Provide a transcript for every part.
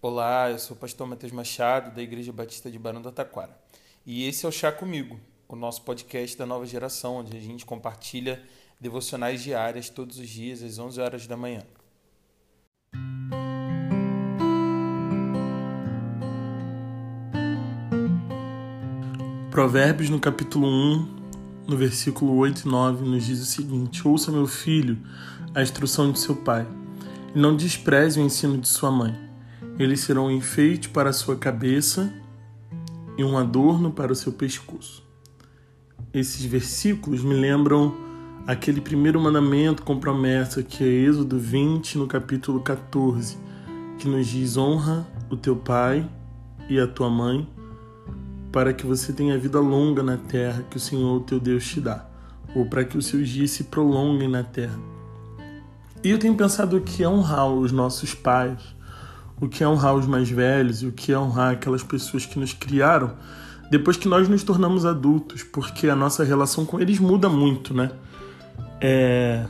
Olá, eu sou o pastor Matheus Machado, da Igreja Batista de Barão do Taquara. E esse é o Chá Comigo, o nosso podcast da nova geração, onde a gente compartilha devocionais diárias todos os dias às 11 horas da manhã. Provérbios no capítulo 1, no versículo 8 e 9, nos diz o seguinte: Ouça, meu filho, a instrução de seu pai, e não despreze o ensino de sua mãe. Eles serão um enfeite para a sua cabeça e um adorno para o seu pescoço. Esses versículos me lembram aquele primeiro mandamento com promessa que é Êxodo 20, no capítulo 14, que nos diz: honra o teu pai e a tua mãe para que você tenha vida longa na terra que o Senhor teu Deus te dá, ou para que os seus dias se prolonguem na terra. E eu tenho pensado que é honrar os nossos pais, o que é honrar os mais velhos o que é honrar aquelas pessoas que nos criaram depois que nós nos tornamos adultos, porque a nossa relação com eles muda muito, né? É...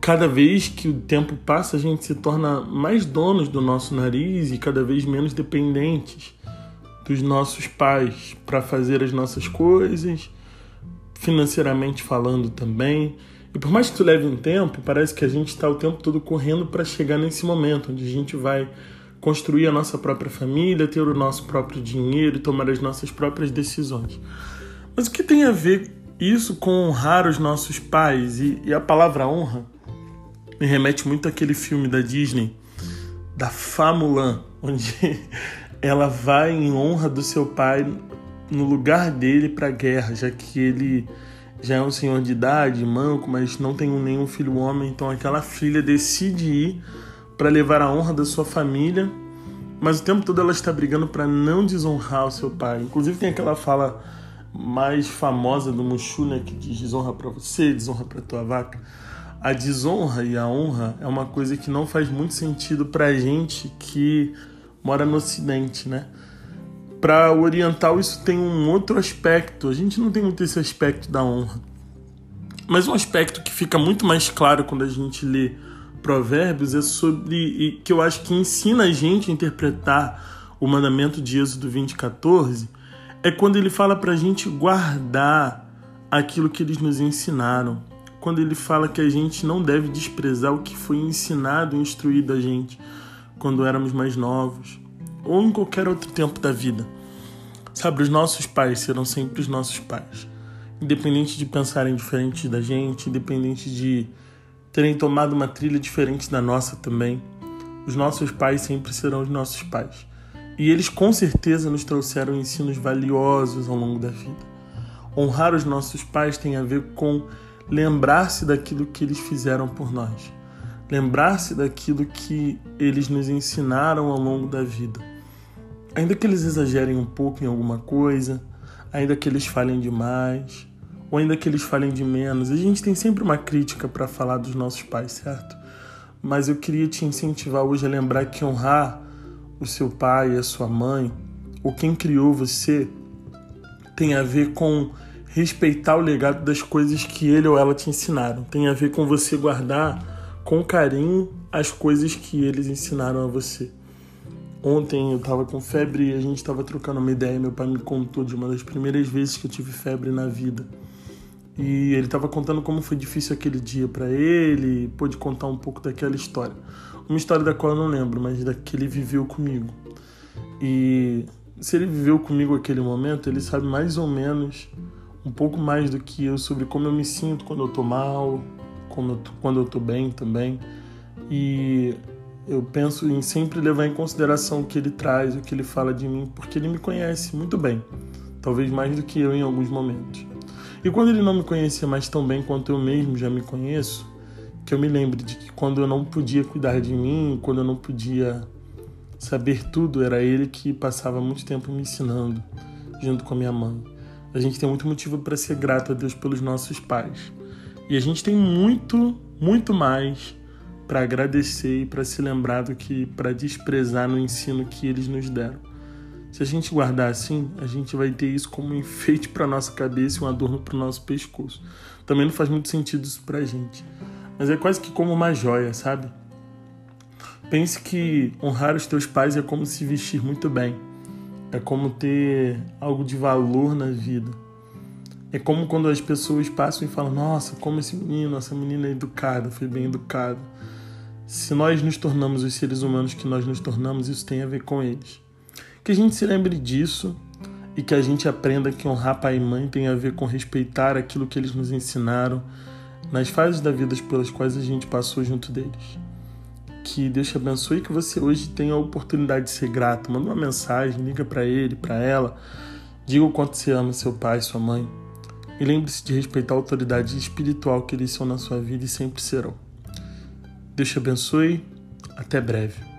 Cada vez que o tempo passa, a gente se torna mais donos do nosso nariz e cada vez menos dependentes dos nossos pais para fazer as nossas coisas, financeiramente falando também. E por mais que isso leve um tempo, parece que a gente está o tempo todo correndo para chegar nesse momento onde a gente vai construir a nossa própria família, ter o nosso próprio dinheiro e tomar as nossas próprias decisões. Mas o que tem a ver isso com honrar os nossos pais? E, e a palavra honra me remete muito àquele filme da Disney, da Famulan, onde ela vai em honra do seu pai no lugar dele para a guerra, já que ele já é um senhor de idade, manco, mas não tem nenhum filho homem, então aquela filha decide ir para levar a honra da sua família, mas o tempo todo ela está brigando para não desonrar o seu pai. Inclusive tem aquela fala mais famosa do Mushu, né, que diz desonra para você, desonra para tua vaca. A desonra e a honra é uma coisa que não faz muito sentido para gente que mora no Ocidente, né? Para o oriental isso tem um outro aspecto. A gente não tem muito esse aspecto da honra. Mas um aspecto que fica muito mais claro quando a gente lê Provérbios é sobre que eu acho que ensina a gente a interpretar o mandamento de Êxodo 20:14 é quando ele fala para a gente guardar aquilo que eles nos ensinaram. Quando ele fala que a gente não deve desprezar o que foi ensinado e instruído a gente quando éramos mais novos, ou em qualquer outro tempo da vida. Sabe, os nossos pais serão sempre os nossos pais. Independente de pensarem diferente da gente, independente de terem tomado uma trilha diferente da nossa também, os nossos pais sempre serão os nossos pais. E eles com certeza nos trouxeram ensinos valiosos ao longo da vida. Honrar os nossos pais tem a ver com lembrar-se daquilo que eles fizeram por nós lembrar-se daquilo que eles nos ensinaram ao longo da vida. Ainda que eles exagerem um pouco em alguma coisa, ainda que eles falem demais, ou ainda que eles falem de menos, a gente tem sempre uma crítica para falar dos nossos pais, certo? Mas eu queria te incentivar hoje a lembrar que honrar o seu pai a sua mãe, ou quem criou você, tem a ver com respeitar o legado das coisas que ele ou ela te ensinaram. Tem a ver com você guardar com carinho as coisas que eles ensinaram a você. Ontem eu tava com febre e a gente tava trocando uma ideia. Meu pai me contou de uma das primeiras vezes que eu tive febre na vida. E ele tava contando como foi difícil aquele dia para ele, pôde contar um pouco daquela história. Uma história da qual eu não lembro, mas da que ele viveu comigo. E se ele viveu comigo aquele momento, ele sabe mais ou menos um pouco mais do que eu sobre como eu me sinto quando eu tô mal, eu tô, quando eu estou bem também. E eu penso em sempre levar em consideração o que ele traz, o que ele fala de mim, porque ele me conhece muito bem, talvez mais do que eu em alguns momentos. E quando ele não me conhecia mais tão bem quanto eu mesmo já me conheço, que eu me lembre de que quando eu não podia cuidar de mim, quando eu não podia saber tudo, era ele que passava muito tempo me ensinando, junto com a minha mãe. A gente tem muito motivo para ser grato a Deus pelos nossos pais. E a gente tem muito, muito mais para agradecer e para se lembrar do que para desprezar no ensino que eles nos deram. Se a gente guardar assim, a gente vai ter isso como um enfeite para nossa cabeça e um adorno para o nosso pescoço. Também não faz muito sentido isso para a gente, mas é quase que como uma joia, sabe? Pense que honrar os teus pais é como se vestir muito bem, é como ter algo de valor na vida. É como quando as pessoas passam e falam: Nossa, como esse menino, essa menina é educada, foi bem educada. Se nós nos tornamos os seres humanos que nós nos tornamos, isso tem a ver com eles. Que a gente se lembre disso e que a gente aprenda que honrar pai e mãe tem a ver com respeitar aquilo que eles nos ensinaram nas fases da vida pelas quais a gente passou junto deles. Que Deus te abençoe e que você hoje tenha a oportunidade de ser grato. Manda uma mensagem, liga para ele, para ela. Diga o quanto você ama seu pai, sua mãe. E lembre-se de respeitar a autoridade espiritual que eles são na sua vida e sempre serão. Deus te abençoe. Até breve.